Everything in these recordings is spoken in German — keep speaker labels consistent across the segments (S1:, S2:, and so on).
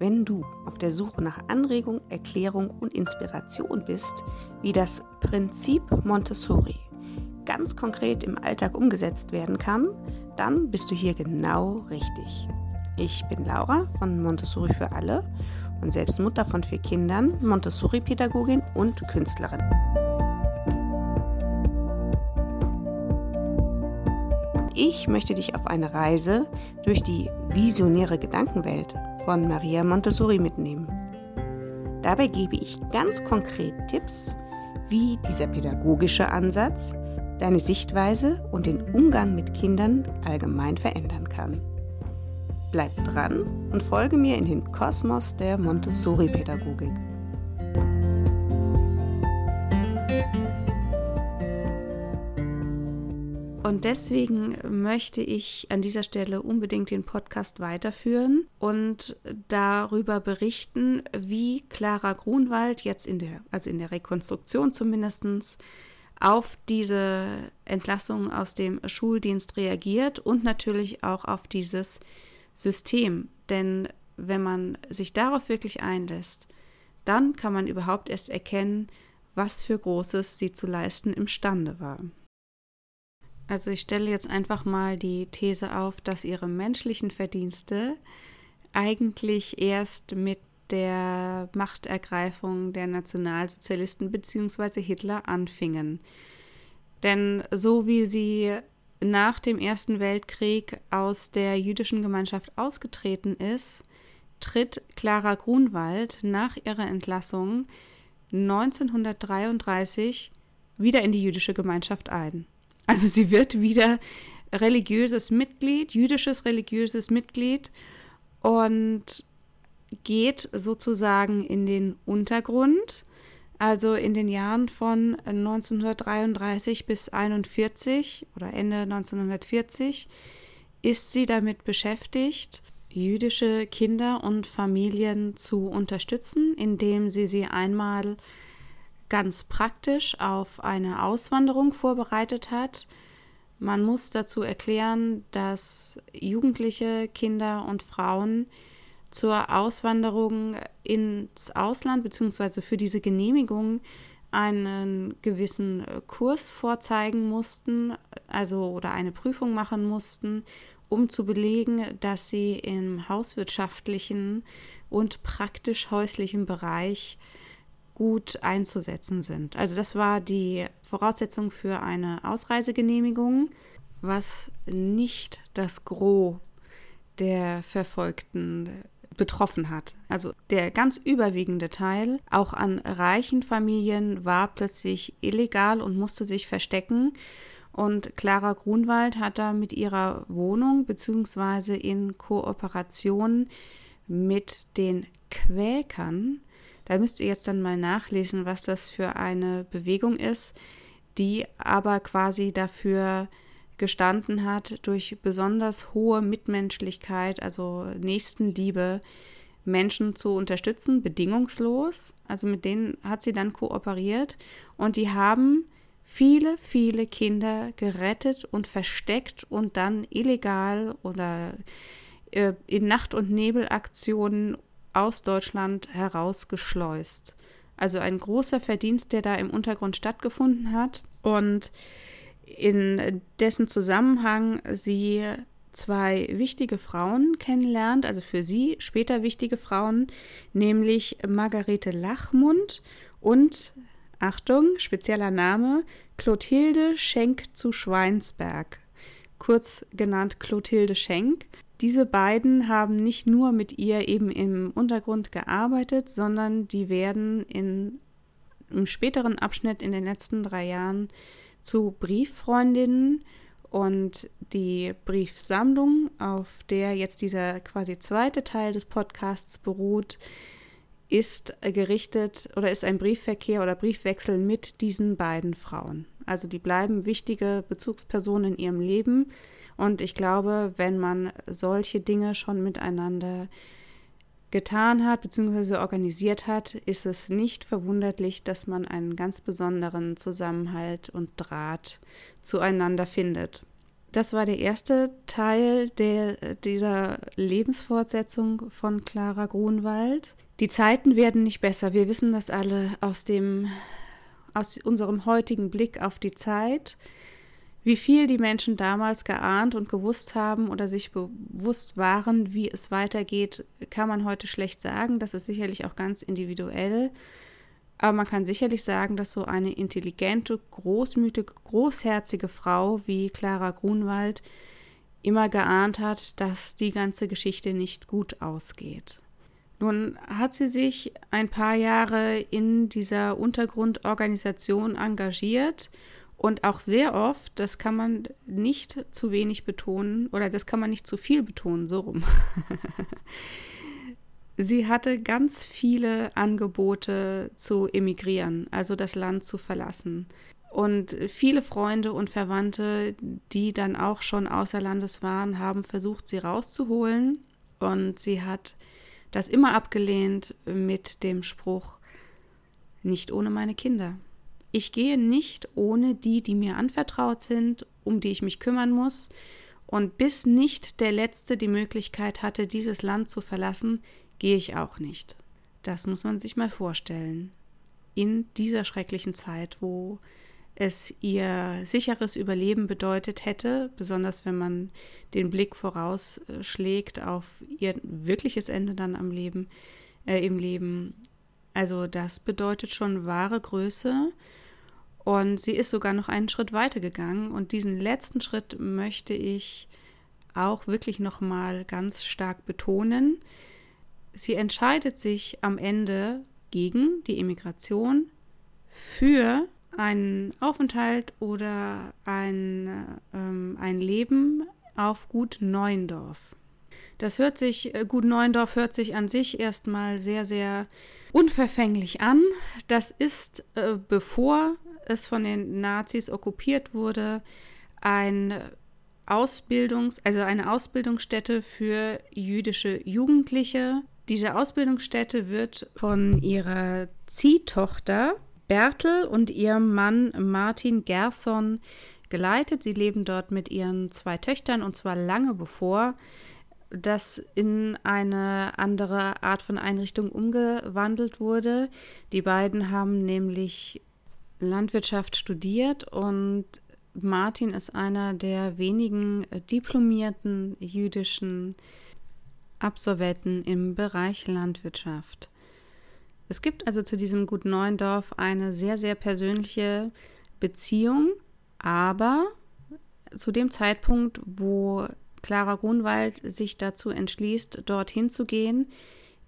S1: Wenn du auf der Suche nach Anregung, Erklärung und Inspiration bist, wie das Prinzip Montessori ganz konkret im Alltag umgesetzt werden kann, dann bist du hier genau richtig. Ich bin Laura von Montessori für alle und selbst Mutter von vier Kindern, Montessori-Pädagogin und Künstlerin. Ich möchte dich auf eine Reise durch die visionäre Gedankenwelt von Maria Montessori mitnehmen. Dabei gebe ich ganz konkret Tipps, wie dieser pädagogische Ansatz deine Sichtweise und den Umgang mit Kindern allgemein verändern kann. Bleib dran und folge mir in den Kosmos der Montessori-Pädagogik. Und deswegen möchte ich an dieser Stelle unbedingt den Podcast weiterführen und darüber berichten, wie Clara Grunwald jetzt in der, also in der Rekonstruktion zumindest, auf diese Entlassung aus dem Schuldienst reagiert und natürlich auch auf dieses System. Denn wenn man sich darauf wirklich einlässt, dann kann man überhaupt erst erkennen, was für Großes sie zu leisten imstande war. Also ich stelle jetzt einfach mal die These auf, dass ihre menschlichen Verdienste eigentlich erst mit der Machtergreifung der Nationalsozialisten bzw. Hitler anfingen. Denn so wie sie nach dem Ersten Weltkrieg aus der jüdischen Gemeinschaft ausgetreten ist, tritt Clara Grunwald nach ihrer Entlassung 1933 wieder in die jüdische Gemeinschaft ein. Also sie wird wieder religiöses Mitglied, jüdisches religiöses Mitglied und geht sozusagen in den Untergrund. Also in den Jahren von 1933 bis 1941 oder Ende 1940 ist sie damit beschäftigt, jüdische Kinder und Familien zu unterstützen, indem sie sie einmal ganz praktisch auf eine Auswanderung vorbereitet hat. Man muss dazu erklären, dass Jugendliche, Kinder und Frauen zur Auswanderung ins Ausland bzw. für diese Genehmigung einen gewissen Kurs vorzeigen mussten, also oder eine Prüfung machen mussten, um zu belegen, dass sie im hauswirtschaftlichen und praktisch häuslichen Bereich gut einzusetzen sind. Also das war die Voraussetzung für eine Ausreisegenehmigung, was nicht das Gros der Verfolgten betroffen hat. Also der ganz überwiegende Teil, auch an reichen Familien, war plötzlich illegal und musste sich verstecken. Und Clara Grunwald hat da mit ihrer Wohnung beziehungsweise in Kooperation mit den Quäkern da müsst ihr jetzt dann mal nachlesen, was das für eine Bewegung ist, die aber quasi dafür gestanden hat, durch besonders hohe Mitmenschlichkeit, also Nächstenliebe, Menschen zu unterstützen, bedingungslos. Also mit denen hat sie dann kooperiert und die haben viele, viele Kinder gerettet und versteckt und dann illegal oder äh, in Nacht- und Nebelaktionen aus Deutschland herausgeschleust. Also ein großer Verdienst, der da im Untergrund stattgefunden hat und in dessen Zusammenhang sie zwei wichtige Frauen kennenlernt, also für sie später wichtige Frauen, nämlich Margarete Lachmund und, Achtung, spezieller Name, Clotilde Schenk zu Schweinsberg, kurz genannt Clotilde Schenk. Diese beiden haben nicht nur mit ihr eben im Untergrund gearbeitet, sondern die werden in, im späteren Abschnitt in den letzten drei Jahren zu Brieffreundinnen und die Briefsammlung, auf der jetzt dieser quasi zweite Teil des Podcasts beruht, ist gerichtet oder ist ein Briefverkehr oder Briefwechsel mit diesen beiden Frauen. Also die bleiben wichtige Bezugspersonen in ihrem Leben und ich glaube, wenn man solche Dinge schon miteinander getan hat bzw. organisiert hat, ist es nicht verwunderlich, dass man einen ganz besonderen Zusammenhalt und Draht zueinander findet. Das war der erste Teil der, dieser Lebensfortsetzung von Clara Grunwald. Die Zeiten werden nicht besser. Wir wissen das alle aus dem, aus unserem heutigen Blick auf die Zeit. Wie viel die Menschen damals geahnt und gewusst haben oder sich bewusst waren, wie es weitergeht, kann man heute schlecht sagen. Das ist sicherlich auch ganz individuell. Aber man kann sicherlich sagen, dass so eine intelligente, großmütige, großherzige Frau wie Clara Grunwald immer geahnt hat, dass die ganze Geschichte nicht gut ausgeht. Nun hat sie sich ein paar Jahre in dieser Untergrundorganisation engagiert und auch sehr oft, das kann man nicht zu wenig betonen oder das kann man nicht zu viel betonen, so rum. Sie hatte ganz viele Angebote zu emigrieren, also das Land zu verlassen. Und viele Freunde und Verwandte, die dann auch schon außer Landes waren, haben versucht, sie rauszuholen. Und sie hat das immer abgelehnt mit dem Spruch, nicht ohne meine Kinder. Ich gehe nicht ohne die, die mir anvertraut sind, um die ich mich kümmern muss. Und bis nicht der Letzte die Möglichkeit hatte, dieses Land zu verlassen, gehe ich auch nicht. Das muss man sich mal vorstellen. In dieser schrecklichen Zeit, wo es ihr sicheres Überleben bedeutet hätte, besonders wenn man den Blick vorausschlägt auf ihr wirkliches Ende dann am Leben, äh, im Leben. Also das bedeutet schon wahre Größe. Und sie ist sogar noch einen Schritt weiter gegangen. Und diesen letzten Schritt möchte ich auch wirklich nochmal ganz stark betonen sie entscheidet sich am Ende gegen die Immigration für einen Aufenthalt oder ein, ähm, ein Leben auf Gut Neuendorf. Das hört sich, äh, Gut Neuendorf hört sich an sich erstmal sehr, sehr unverfänglich an. Das ist, äh, bevor es von den Nazis okkupiert wurde, ein Ausbildungs-, also eine Ausbildungsstätte für jüdische Jugendliche, diese Ausbildungsstätte wird von ihrer Ziehtochter Bertel und ihrem Mann Martin Gerson geleitet. Sie leben dort mit ihren zwei Töchtern und zwar lange bevor das in eine andere Art von Einrichtung umgewandelt wurde. Die beiden haben nämlich Landwirtschaft studiert und Martin ist einer der wenigen diplomierten jüdischen Absolventen im Bereich Landwirtschaft. Es gibt also zu diesem Gut Neuendorf eine sehr, sehr persönliche Beziehung, aber zu dem Zeitpunkt, wo Clara Grunwald sich dazu entschließt, dorthin zu gehen,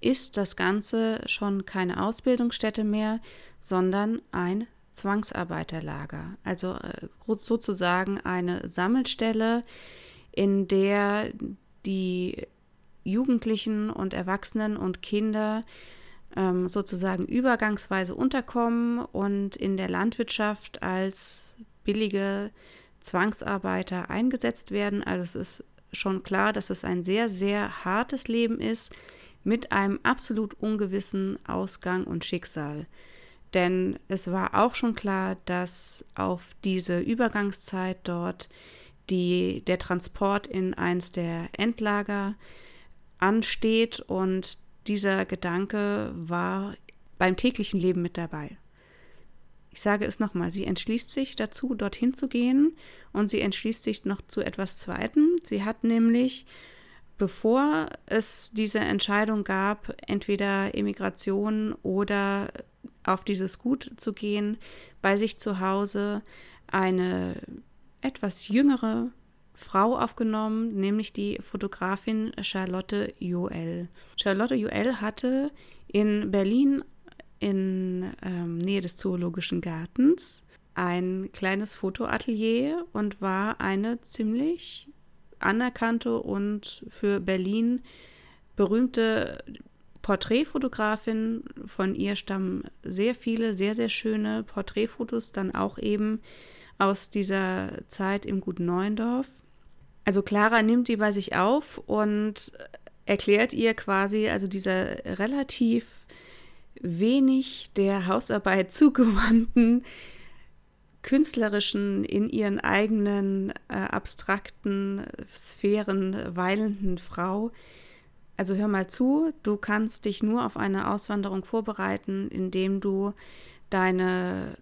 S1: ist das Ganze schon keine Ausbildungsstätte mehr, sondern ein Zwangsarbeiterlager. Also äh, sozusagen eine Sammelstelle, in der die Jugendlichen und Erwachsenen und Kinder ähm, sozusagen übergangsweise unterkommen und in der Landwirtschaft als billige Zwangsarbeiter eingesetzt werden. Also es ist schon klar, dass es ein sehr, sehr hartes Leben ist mit einem absolut ungewissen Ausgang und Schicksal. Denn es war auch schon klar, dass auf diese Übergangszeit dort die, der Transport in eins der Endlager ansteht und dieser Gedanke war beim täglichen Leben mit dabei. Ich sage es nochmal, sie entschließt sich dazu, dorthin zu gehen und sie entschließt sich noch zu etwas Zweitem. Sie hat nämlich, bevor es diese Entscheidung gab, entweder Emigration oder auf dieses Gut zu gehen, bei sich zu Hause eine etwas jüngere Frau aufgenommen, nämlich die Fotografin Charlotte Joel. Charlotte Joel hatte in Berlin in ähm, Nähe des Zoologischen Gartens ein kleines Fotoatelier und war eine ziemlich anerkannte und für Berlin berühmte Porträtfotografin. Von ihr stammen sehr viele, sehr, sehr schöne Porträtfotos, dann auch eben aus dieser Zeit im Guten Neuendorf. Also Clara nimmt die bei sich auf und erklärt ihr quasi, also dieser relativ wenig der Hausarbeit zugewandten künstlerischen, in ihren eigenen äh, abstrakten Sphären weilenden Frau. Also hör mal zu, du kannst dich nur auf eine Auswanderung vorbereiten, indem du deine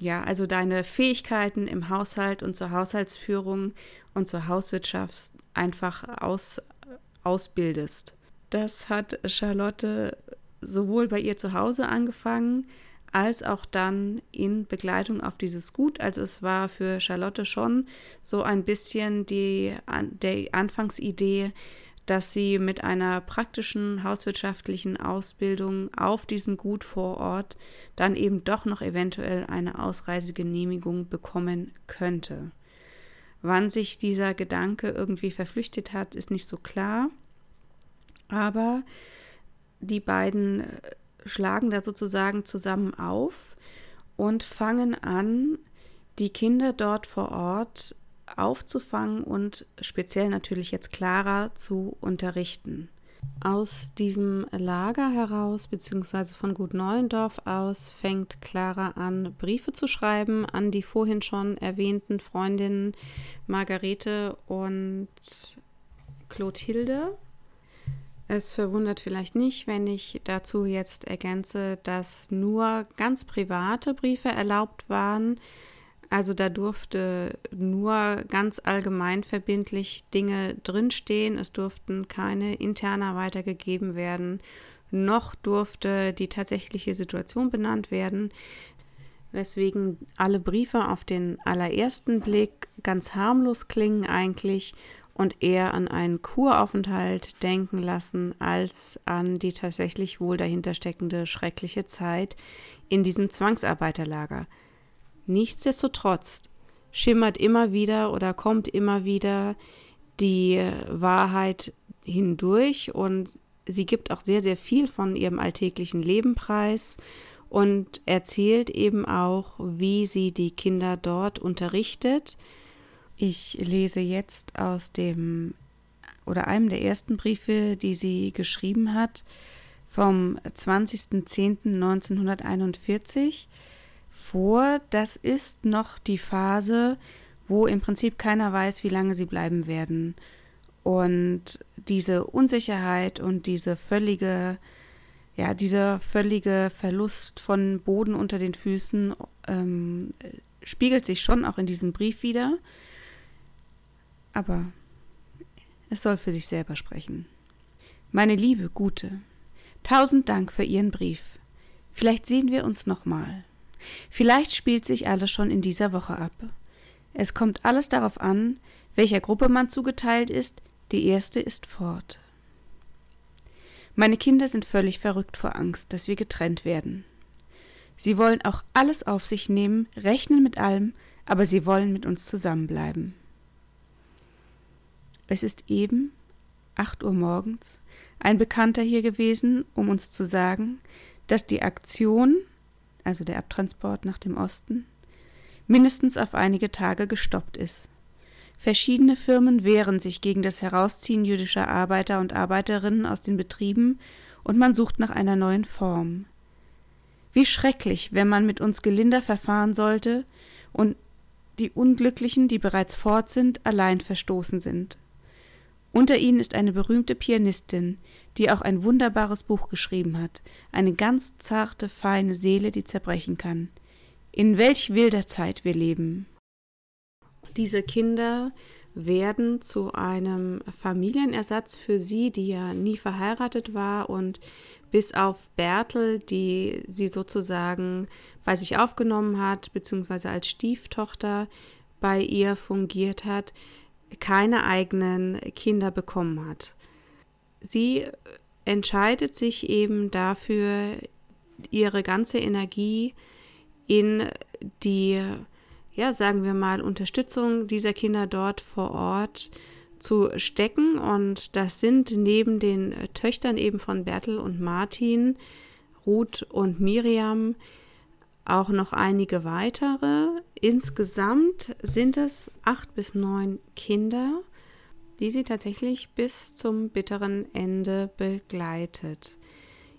S1: ja, also deine Fähigkeiten im Haushalt und zur Haushaltsführung und zur Hauswirtschaft einfach aus, ausbildest. Das hat Charlotte sowohl bei ihr zu Hause angefangen, als auch dann in Begleitung auf dieses Gut. Also es war für Charlotte schon so ein bisschen die, die Anfangsidee, dass sie mit einer praktischen hauswirtschaftlichen Ausbildung auf diesem Gut vor Ort dann eben doch noch eventuell eine Ausreisegenehmigung bekommen könnte. Wann sich dieser Gedanke irgendwie verflüchtet hat, ist nicht so klar. Aber die beiden äh, schlagen da sozusagen zusammen auf und fangen an, die Kinder dort vor Ort aufzufangen und speziell natürlich jetzt Clara zu unterrichten. Aus diesem Lager heraus, beziehungsweise von Gut Neuendorf aus, fängt Clara an, Briefe zu schreiben an die vorhin schon erwähnten Freundinnen Margarete und Clotilde. Es verwundert vielleicht nicht, wenn ich dazu jetzt ergänze, dass nur ganz private Briefe erlaubt waren, also da durfte nur ganz allgemein verbindlich Dinge drinstehen. Es durften keine interner weitergegeben werden, noch durfte die tatsächliche Situation benannt werden, weswegen alle Briefe auf den allerersten Blick ganz harmlos klingen eigentlich und eher an einen Kuraufenthalt denken lassen als an die tatsächlich wohl dahinter steckende schreckliche Zeit in diesem Zwangsarbeiterlager. Nichtsdestotrotz schimmert immer wieder oder kommt immer wieder die Wahrheit hindurch und sie gibt auch sehr, sehr viel von ihrem alltäglichen Leben preis und erzählt eben auch, wie sie die Kinder dort unterrichtet. Ich lese jetzt aus dem oder einem der ersten Briefe, die sie geschrieben hat, vom 20.10.1941 vor. Das ist noch die Phase, wo im Prinzip keiner weiß, wie lange sie bleiben werden. Und diese Unsicherheit und diese völlige, ja, dieser völlige Verlust von Boden unter den Füßen ähm, spiegelt sich schon auch in diesem Brief wieder. Aber es soll für sich selber sprechen. Meine liebe Gute, tausend Dank für Ihren Brief. Vielleicht sehen wir uns nochmal. Vielleicht spielt sich alles schon in dieser Woche ab. Es kommt alles darauf an, welcher Gruppe man zugeteilt ist, die erste ist fort. Meine Kinder sind völlig verrückt vor Angst, dass wir getrennt werden. Sie wollen auch alles auf sich nehmen, rechnen mit allem, aber sie wollen mit uns zusammenbleiben. Es ist eben acht Uhr morgens ein Bekannter hier gewesen, um uns zu sagen, dass die Aktion also der Abtransport nach dem Osten, mindestens auf einige Tage gestoppt ist. Verschiedene Firmen wehren sich gegen das Herausziehen jüdischer Arbeiter und Arbeiterinnen aus den Betrieben und man sucht nach einer neuen Form. Wie schrecklich, wenn man mit uns gelinder verfahren sollte und die Unglücklichen, die bereits fort sind, allein verstoßen sind. Unter ihnen ist eine berühmte Pianistin, die auch ein wunderbares Buch geschrieben hat, eine ganz zarte, feine Seele, die zerbrechen kann. In welch wilder Zeit wir leben. Diese Kinder werden zu einem Familienersatz für sie, die ja nie verheiratet war und bis auf Bertel, die sie sozusagen bei sich aufgenommen hat, beziehungsweise als Stieftochter bei ihr fungiert hat, keine eigenen Kinder bekommen hat. Sie entscheidet sich eben dafür, ihre ganze Energie in die, ja, sagen wir mal, Unterstützung dieser Kinder dort vor Ort zu stecken. Und das sind neben den Töchtern eben von Bertel und Martin, Ruth und Miriam, auch noch einige weitere. Insgesamt sind es acht bis neun Kinder, die sie tatsächlich bis zum bitteren Ende begleitet.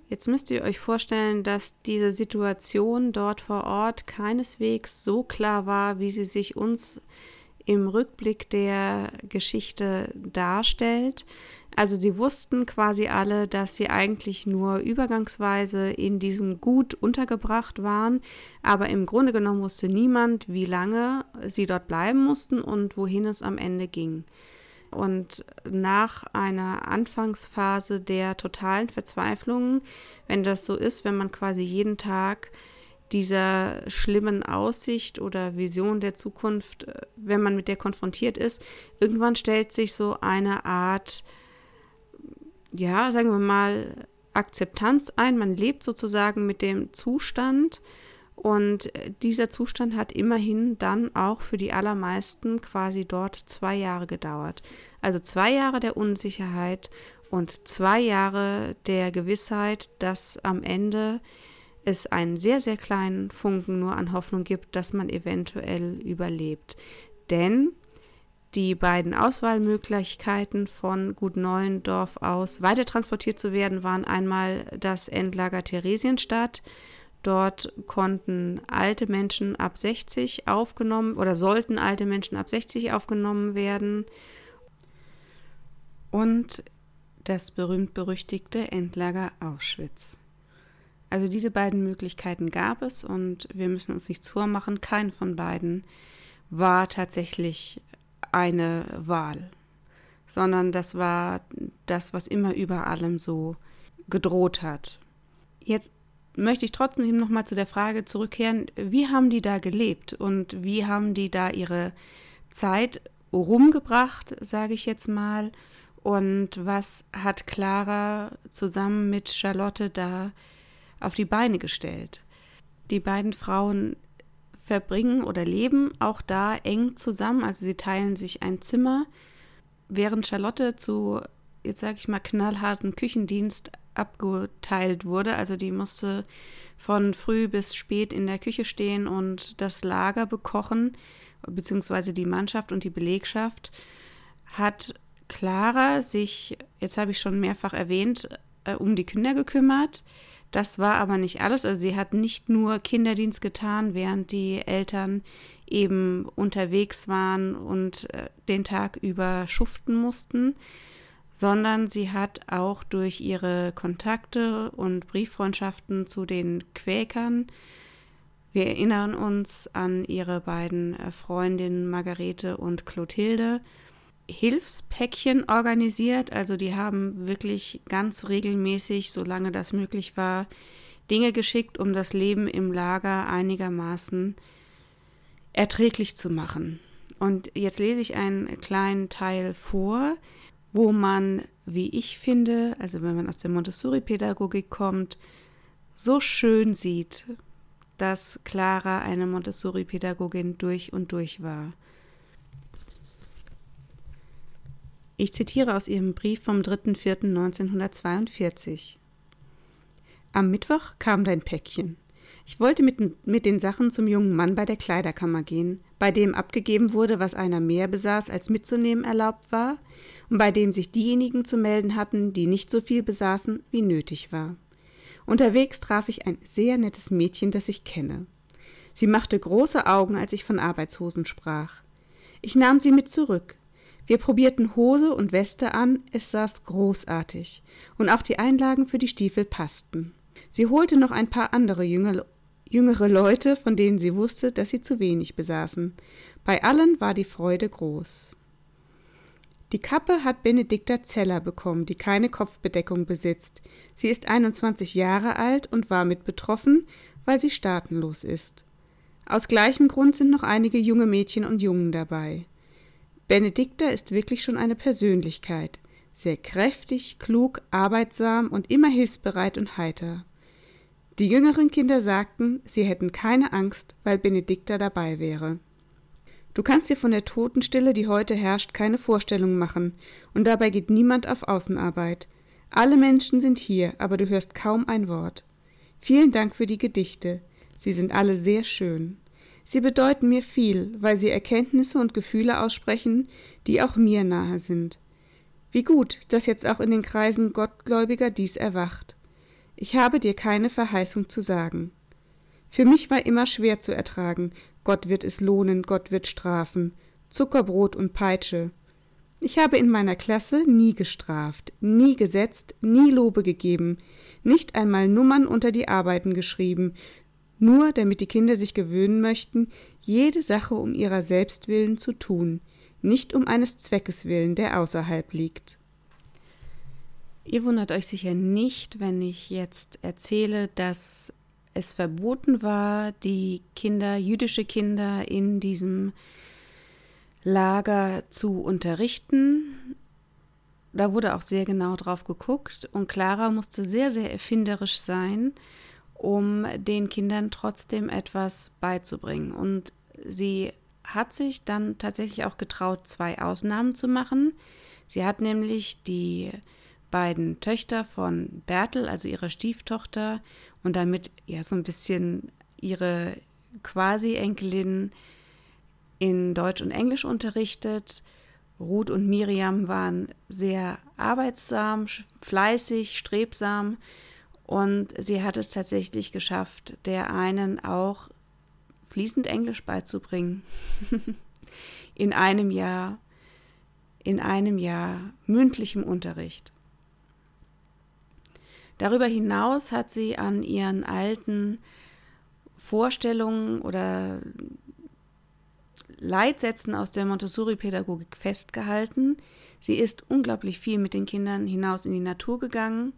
S1: Jetzt müsst ihr euch vorstellen, dass diese Situation dort vor Ort keineswegs so klar war, wie sie sich uns im Rückblick der Geschichte darstellt. Also sie wussten quasi alle, dass sie eigentlich nur übergangsweise in diesem Gut untergebracht waren, aber im Grunde genommen wusste niemand, wie lange sie dort bleiben mussten und wohin es am Ende ging. Und nach einer Anfangsphase der totalen Verzweiflung, wenn das so ist, wenn man quasi jeden Tag dieser schlimmen Aussicht oder Vision der Zukunft, äh, wenn man mit der konfrontiert ist, irgendwann stellt sich so eine Art, ja, sagen wir mal, Akzeptanz ein. Man lebt sozusagen mit dem Zustand und äh, dieser Zustand hat immerhin dann auch für die allermeisten quasi dort zwei Jahre gedauert. Also zwei Jahre der Unsicherheit und zwei Jahre der Gewissheit, dass am Ende es einen sehr, sehr kleinen Funken nur an Hoffnung gibt, dass man eventuell überlebt. Denn die beiden Auswahlmöglichkeiten von Gut Neuendorf aus weiter transportiert zu werden, waren einmal das Endlager Theresienstadt Dort konnten alte Menschen ab 60 aufgenommen oder sollten alte Menschen ab 60 aufgenommen werden. Und das berühmt-berüchtigte Endlager Auschwitz. Also diese beiden Möglichkeiten gab es und wir müssen uns nichts vormachen, kein von beiden war tatsächlich eine Wahl, sondern das war das, was immer über allem so gedroht hat. Jetzt möchte ich trotzdem nochmal zu der Frage zurückkehren, wie haben die da gelebt und wie haben die da ihre Zeit rumgebracht, sage ich jetzt mal, und was hat Clara zusammen mit Charlotte da auf die Beine gestellt? Die beiden Frauen verbringen oder leben auch da eng zusammen, also sie teilen sich ein Zimmer, während Charlotte zu, jetzt sage ich mal, knallharten Küchendienst abgeteilt wurde. Also die musste von früh bis spät in der Küche stehen und das Lager bekochen, beziehungsweise die Mannschaft und die Belegschaft, hat Clara sich, jetzt habe ich schon mehrfach erwähnt, äh, um die Kinder gekümmert. Das war aber nicht alles. Also sie hat nicht nur Kinderdienst getan, während die Eltern eben unterwegs waren und äh, den Tag über schuften mussten, sondern sie hat auch durch ihre Kontakte und Brieffreundschaften zu den Quäkern, wir erinnern uns an ihre beiden äh, Freundinnen Margarete und Clotilde, Hilfspäckchen organisiert. Also die haben wirklich ganz regelmäßig, solange das möglich war, Dinge geschickt, um das Leben im Lager einigermaßen erträglich zu machen. Und jetzt lese ich einen kleinen Teil vor, wo man, wie ich finde, also wenn man aus der Montessori-Pädagogik kommt, so schön sieht, dass Clara eine Montessori-Pädagogin durch und durch war. Ich zitiere aus ihrem Brief vom 3.4.1942. Am Mittwoch kam dein Päckchen. Ich wollte mit, mit den Sachen zum jungen Mann bei der Kleiderkammer gehen, bei dem abgegeben wurde, was einer mehr besaß, als mitzunehmen erlaubt war, und bei dem sich diejenigen zu melden hatten, die nicht so viel besaßen, wie nötig war. Unterwegs traf ich ein sehr nettes Mädchen, das ich kenne. Sie machte große Augen, als ich von Arbeitshosen sprach. Ich nahm sie mit zurück. Wir probierten Hose und Weste an, es saß großartig, und auch die Einlagen für die Stiefel passten. Sie holte noch ein paar andere jüngere, jüngere Leute, von denen sie wusste, dass sie zu wenig besaßen. Bei allen war die Freude groß. Die Kappe hat Benedikta Zeller bekommen, die keine Kopfbedeckung besitzt. Sie ist 21 Jahre alt und war mit betroffen, weil sie staatenlos ist. Aus gleichem Grund sind noch einige junge Mädchen und Jungen dabei. Benedikta ist wirklich schon eine Persönlichkeit, sehr kräftig, klug, arbeitsam und immer hilfsbereit und heiter. Die jüngeren Kinder sagten, sie hätten keine Angst, weil Benedikta dabei wäre. Du kannst dir von der Totenstille, die heute herrscht, keine Vorstellung machen, und dabei geht niemand auf Außenarbeit. Alle Menschen sind hier, aber du hörst kaum ein Wort. Vielen Dank für die Gedichte. Sie sind alle sehr schön. Sie bedeuten mir viel, weil sie Erkenntnisse und Gefühle aussprechen, die auch mir nahe sind. Wie gut, dass jetzt auch in den Kreisen Gottgläubiger dies erwacht. Ich habe dir keine Verheißung zu sagen. Für mich war immer schwer zu ertragen, Gott wird es lohnen, Gott wird strafen, Zuckerbrot und Peitsche. Ich habe in meiner Klasse nie gestraft, nie gesetzt, nie Lobe gegeben, nicht einmal Nummern unter die Arbeiten geschrieben, nur damit die Kinder sich gewöhnen möchten, jede Sache um ihrer selbst willen zu tun, nicht um eines Zweckes willen, der außerhalb liegt. Ihr wundert euch sicher nicht, wenn ich jetzt erzähle, dass es verboten war, die Kinder, jüdische Kinder in diesem Lager zu unterrichten. Da wurde auch sehr genau drauf geguckt und Clara musste sehr, sehr erfinderisch sein, um den Kindern trotzdem etwas beizubringen. Und sie hat sich dann tatsächlich auch getraut, zwei Ausnahmen zu machen. Sie hat nämlich die beiden Töchter von Bertel, also ihrer Stieftochter, und damit ja so ein bisschen ihre Quasi-Enkelin in Deutsch und Englisch unterrichtet. Ruth und Miriam waren sehr arbeitsam, fleißig, strebsam und sie hat es tatsächlich geschafft, der einen auch fließend Englisch beizubringen. in einem Jahr, in einem Jahr mündlichem Unterricht. Darüber hinaus hat sie an ihren alten Vorstellungen oder Leitsätzen aus der Montessori-Pädagogik festgehalten. Sie ist unglaublich viel mit den Kindern hinaus in die Natur gegangen.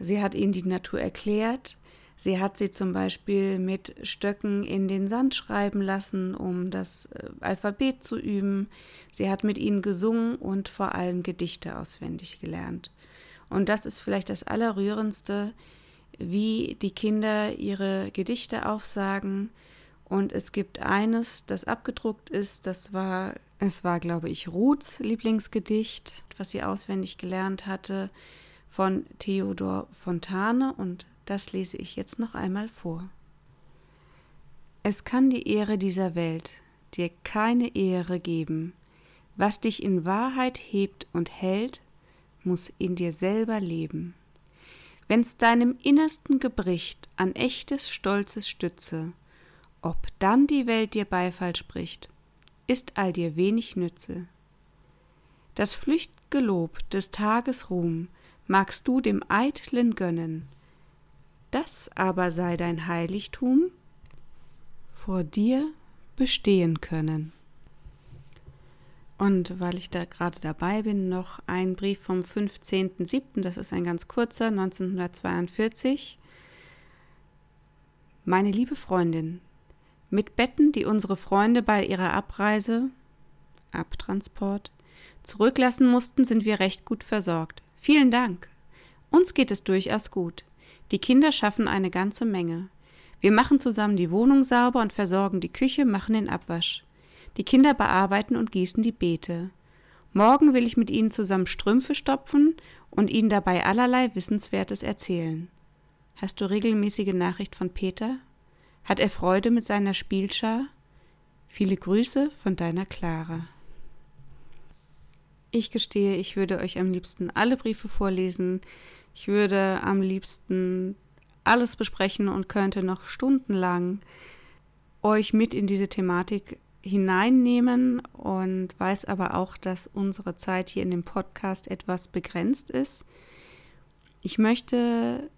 S1: Sie hat ihnen die Natur erklärt. Sie hat sie zum Beispiel mit Stöcken in den Sand schreiben lassen, um das äh, Alphabet zu üben. Sie hat mit ihnen gesungen und vor allem Gedichte auswendig gelernt. Und das ist vielleicht das Allerrührendste, wie die Kinder ihre Gedichte aufsagen. Und es gibt eines, das abgedruckt ist, das war, es war, glaube ich, Ruths Lieblingsgedicht, was sie auswendig gelernt hatte, von Theodor Fontane. Und das lese ich jetzt noch einmal vor. Es kann die Ehre dieser Welt dir keine Ehre geben. Was dich in Wahrheit hebt und hält, muss in dir selber leben. Wenn's deinem Innersten gebricht an echtes, stolzes Stütze, ob dann die Welt dir Beifall spricht, ist all dir wenig Nütze. Das flücht'ge Lob des Tages Ruhm magst du dem Eitlen gönnen, das aber sei dein Heiligtum, vor dir bestehen können. Und weil ich da gerade dabei bin, noch ein Brief vom 15.07., das ist ein ganz kurzer, 1942. Meine liebe Freundin, mit Betten, die unsere Freunde bei ihrer Abreise, Abtransport, zurücklassen mussten, sind wir recht gut versorgt. Vielen Dank. Uns geht es durchaus gut. Die Kinder schaffen eine ganze Menge. Wir machen zusammen die Wohnung sauber und versorgen die Küche, machen den Abwasch. Die Kinder bearbeiten und gießen die Beete. Morgen will ich mit ihnen zusammen Strümpfe stopfen und ihnen dabei allerlei Wissenswertes erzählen. Hast du regelmäßige Nachricht von Peter? Hat er Freude mit seiner Spielschar? Viele Grüße von deiner Clara. Ich gestehe, ich würde euch am liebsten alle Briefe vorlesen. Ich würde am liebsten alles besprechen und könnte noch stundenlang euch mit in diese Thematik hineinnehmen und weiß aber auch, dass unsere Zeit hier in dem Podcast etwas begrenzt ist. Ich möchte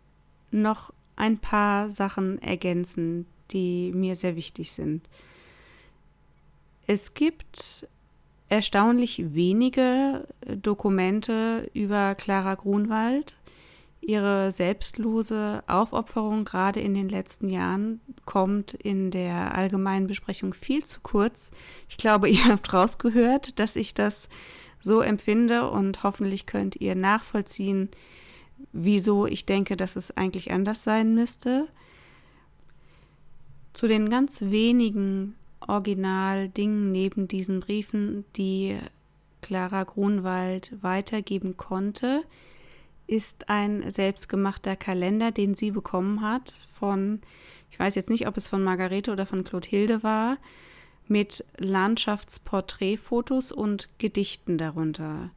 S1: noch ein paar Sachen ergänzen, die mir sehr wichtig sind. Es gibt erstaunlich wenige Dokumente über Clara Grunwald Ihre selbstlose Aufopferung gerade in den letzten Jahren kommt in der allgemeinen Besprechung viel zu kurz. Ich glaube, ihr habt rausgehört, dass ich das so empfinde und hoffentlich könnt ihr nachvollziehen, wieso ich denke, dass es eigentlich anders sein müsste. Zu den ganz wenigen Originaldingen neben diesen Briefen, die Clara Grunwald weitergeben konnte, ist ein selbstgemachter Kalender, den sie bekommen hat von, ich weiß jetzt nicht, ob es von Margarete oder von Clotilde war, mit Landschaftsporträtfotos und Gedichten darunter.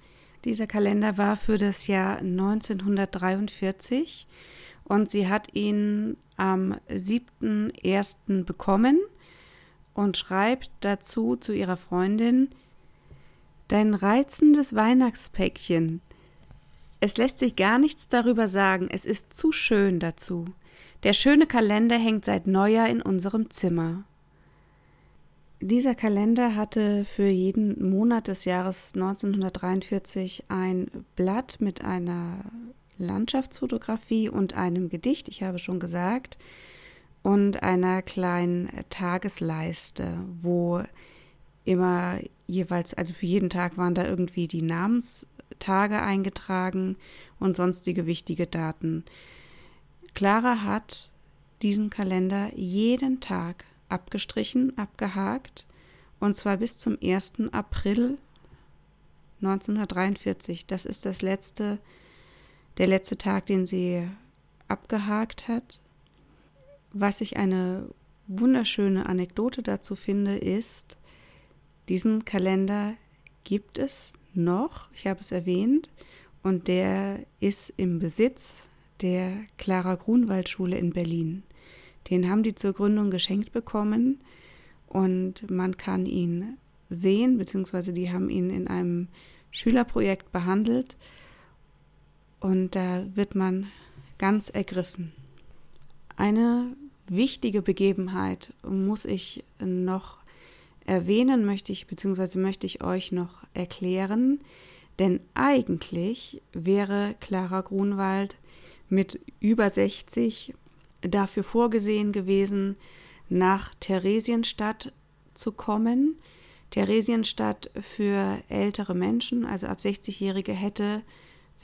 S1: Dieser Kalender war für das Jahr 1943 und sie hat ihn am 7.1. bekommen und schreibt dazu zu ihrer Freundin, Dein reizendes Weihnachtspäckchen. Es lässt sich gar nichts darüber sagen, es ist zu schön dazu. Der schöne Kalender hängt seit Neujahr in unserem Zimmer. Dieser Kalender hatte für jeden Monat des Jahres 1943 ein Blatt mit einer Landschaftsfotografie und einem Gedicht, ich habe schon gesagt, und einer kleinen Tagesleiste, wo immer jeweils, also für jeden Tag waren da irgendwie die Namenstage eingetragen und sonstige wichtige Daten. Clara hat diesen Kalender jeden Tag abgestrichen, abgehakt und zwar bis zum 1. April 1943. Das ist das letzte, der letzte Tag, den sie abgehakt hat. Was ich eine wunderschöne Anekdote dazu finde, ist, diesen Kalender gibt es noch, ich habe es erwähnt, und der ist im Besitz der Clara Grunwald Schule in Berlin. Den haben die zur Gründung geschenkt bekommen und man kann ihn sehen, beziehungsweise die haben ihn in einem Schülerprojekt behandelt und da wird man ganz ergriffen. Eine wichtige Begebenheit muss ich noch erwähnen, möchte ich, beziehungsweise möchte ich euch noch erklären, denn eigentlich wäre Clara Grunwald mit über 60 dafür vorgesehen gewesen, nach Theresienstadt zu kommen. Theresienstadt für ältere Menschen, also ab 60-Jährige, hätte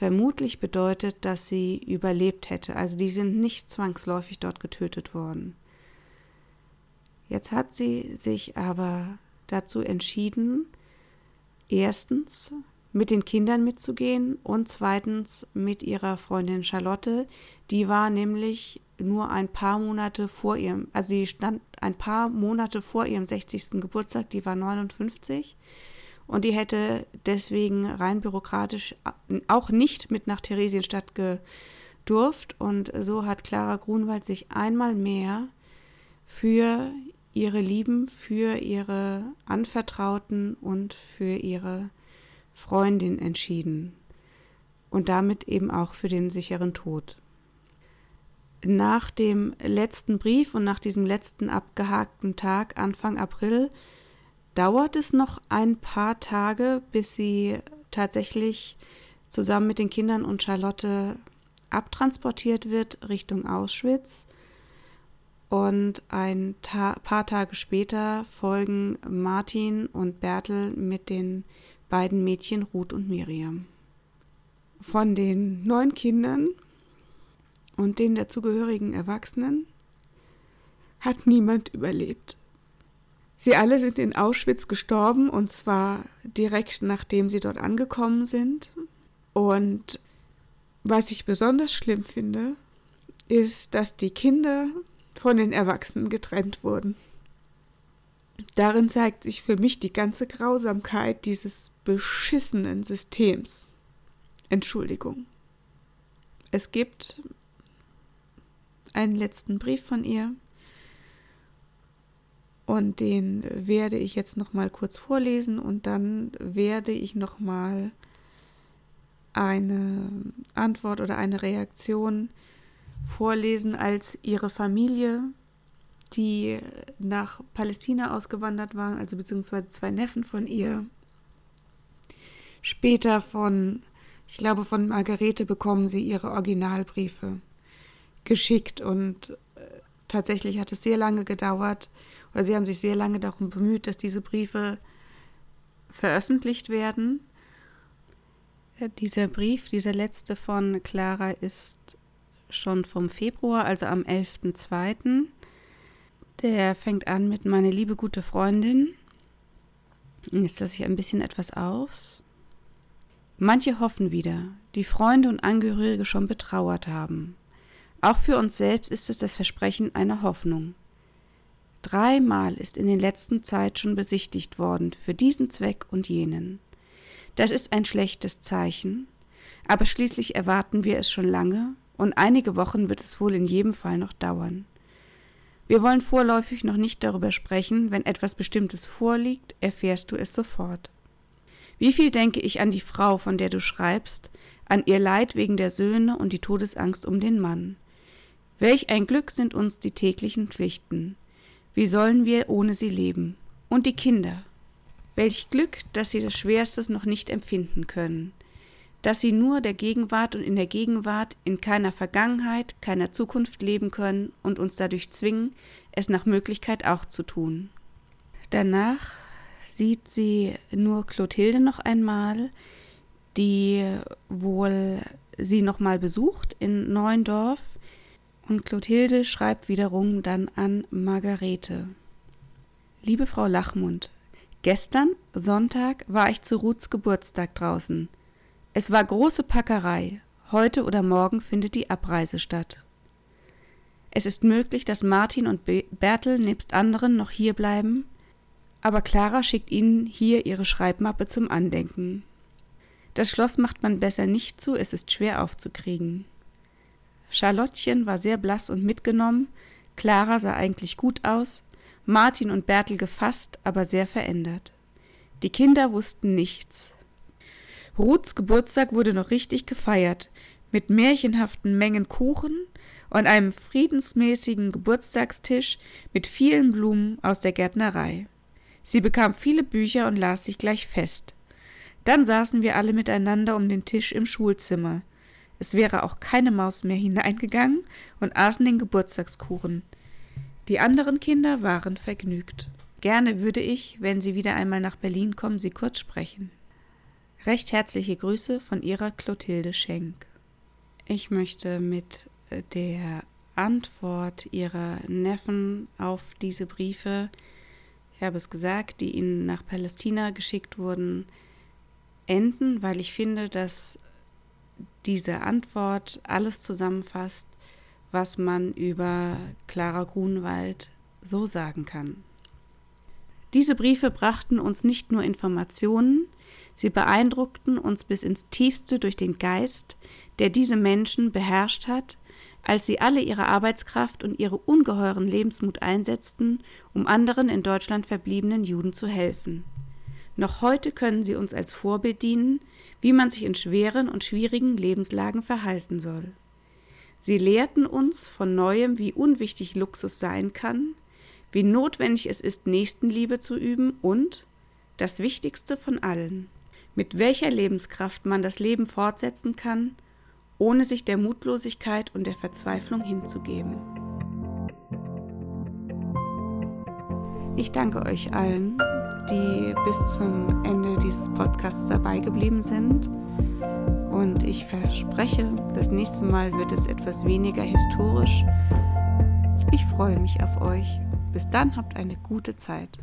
S1: vermutlich bedeutet, dass sie überlebt hätte. Also die sind nicht zwangsläufig dort getötet worden. Jetzt hat sie sich aber dazu entschieden, erstens mit den Kindern mitzugehen und zweitens mit ihrer Freundin Charlotte. Die war nämlich nur ein paar Monate vor ihrem, also sie stand ein paar Monate vor ihrem 60. Geburtstag, die war 59 und die hätte deswegen rein bürokratisch auch nicht mit nach Theresienstadt gedurft und so hat Clara Grunwald sich einmal mehr für ihre Lieben, für ihre Anvertrauten und für ihre Freundin entschieden und damit eben auch für den sicheren Tod. Nach dem letzten Brief und nach diesem letzten abgehakten Tag Anfang April dauert es noch ein paar Tage, bis sie tatsächlich zusammen mit den Kindern und Charlotte abtransportiert wird Richtung Auschwitz. Und ein Ta paar Tage später folgen Martin und Bertel mit den beiden Mädchen Ruth und Miriam. Von den neun Kindern und den dazugehörigen Erwachsenen hat niemand überlebt. Sie alle sind in Auschwitz gestorben und zwar direkt nachdem sie dort angekommen sind. Und was ich besonders schlimm finde, ist, dass die Kinder von den Erwachsenen getrennt wurden. Darin zeigt sich für mich die ganze Grausamkeit dieses beschissenen Systems. Entschuldigung. Es gibt einen letzten Brief von ihr und den werde ich jetzt noch mal kurz vorlesen und dann werde ich noch mal eine Antwort oder eine Reaktion vorlesen, als ihre Familie die nach Palästina ausgewandert waren, also beziehungsweise zwei Neffen von ihr. Später von, ich glaube, von Margarete bekommen sie ihre Originalbriefe geschickt und äh, tatsächlich hat es sehr lange gedauert, oder sie haben sich sehr lange darum bemüht, dass diese Briefe veröffentlicht werden. Dieser Brief, dieser letzte von Clara, ist schon vom Februar, also am 11.02. Der fängt an mit meine liebe gute Freundin. Jetzt lasse ich ein bisschen etwas aus. Manche hoffen wieder, die Freunde und Angehörige schon betrauert haben. Auch für uns selbst ist es das Versprechen einer Hoffnung. Dreimal ist in der letzten Zeit schon besichtigt worden für diesen Zweck und jenen. Das ist ein schlechtes Zeichen, aber schließlich erwarten wir es schon lange und einige Wochen wird es wohl in jedem Fall noch dauern. Wir wollen vorläufig noch nicht darüber sprechen, wenn etwas Bestimmtes vorliegt, erfährst du es sofort. Wie viel denke ich an die Frau, von der du schreibst, an ihr Leid wegen der Söhne und die Todesangst um den Mann. Welch ein Glück sind uns die täglichen Pflichten. Wie sollen wir ohne sie leben? Und die Kinder. Welch Glück, dass sie das Schwerstes noch nicht empfinden können dass sie nur der Gegenwart und in der Gegenwart in keiner Vergangenheit, keiner Zukunft leben können und uns dadurch zwingen, es nach Möglichkeit auch zu tun. Danach sieht sie nur Clotilde noch einmal, die wohl sie nochmal besucht in Neuendorf, und Clotilde schreibt wiederum dann an Margarete. Liebe Frau Lachmund, gestern, Sonntag, war ich zu Ruths Geburtstag draußen. Es war große Packerei. Heute oder morgen findet die Abreise statt. Es ist möglich, dass Martin und Bertel nebst anderen noch hier bleiben, aber Clara schickt ihnen hier ihre Schreibmappe zum Andenken. Das Schloss macht man besser nicht zu, es ist schwer aufzukriegen. Charlottchen war sehr blass und mitgenommen, Clara sah eigentlich gut aus, Martin und Bertel gefasst, aber sehr verändert. Die Kinder wussten nichts, Ruths Geburtstag wurde noch richtig gefeiert, mit märchenhaften Mengen Kuchen und einem friedensmäßigen Geburtstagstisch mit vielen Blumen aus der Gärtnerei. Sie bekam viele Bücher und las sich gleich fest. Dann saßen wir alle miteinander um den Tisch im Schulzimmer. Es wäre auch keine Maus mehr hineingegangen und aßen den Geburtstagskuchen. Die anderen Kinder waren vergnügt. Gerne würde ich, wenn Sie wieder einmal nach Berlin kommen, Sie kurz sprechen. Recht herzliche Grüße von ihrer Clotilde Schenk. Ich möchte mit äh, der Antwort ihrer Neffen auf diese Briefe, ich habe es gesagt, die ihnen nach Palästina geschickt wurden, enden, weil ich finde, dass diese Antwort alles zusammenfasst, was man über Clara Grunwald so sagen kann. Diese Briefe brachten uns nicht nur Informationen, Sie beeindruckten uns bis ins tiefste durch den Geist, der diese Menschen beherrscht hat, als sie alle ihre Arbeitskraft und ihre ungeheuren Lebensmut einsetzten, um anderen in Deutschland verbliebenen Juden zu helfen. Noch heute können sie uns als Vorbild dienen, wie man sich in schweren und schwierigen Lebenslagen verhalten soll. Sie lehrten uns von neuem, wie unwichtig Luxus sein kann, wie notwendig es ist, Nächstenliebe zu üben und, das Wichtigste von allen, mit welcher Lebenskraft man das Leben fortsetzen kann, ohne sich der Mutlosigkeit und der Verzweiflung hinzugeben. Ich danke euch allen, die bis zum Ende dieses Podcasts dabei geblieben sind. Und ich verspreche, das nächste Mal wird es etwas weniger historisch. Ich freue mich auf euch. Bis dann habt eine gute Zeit.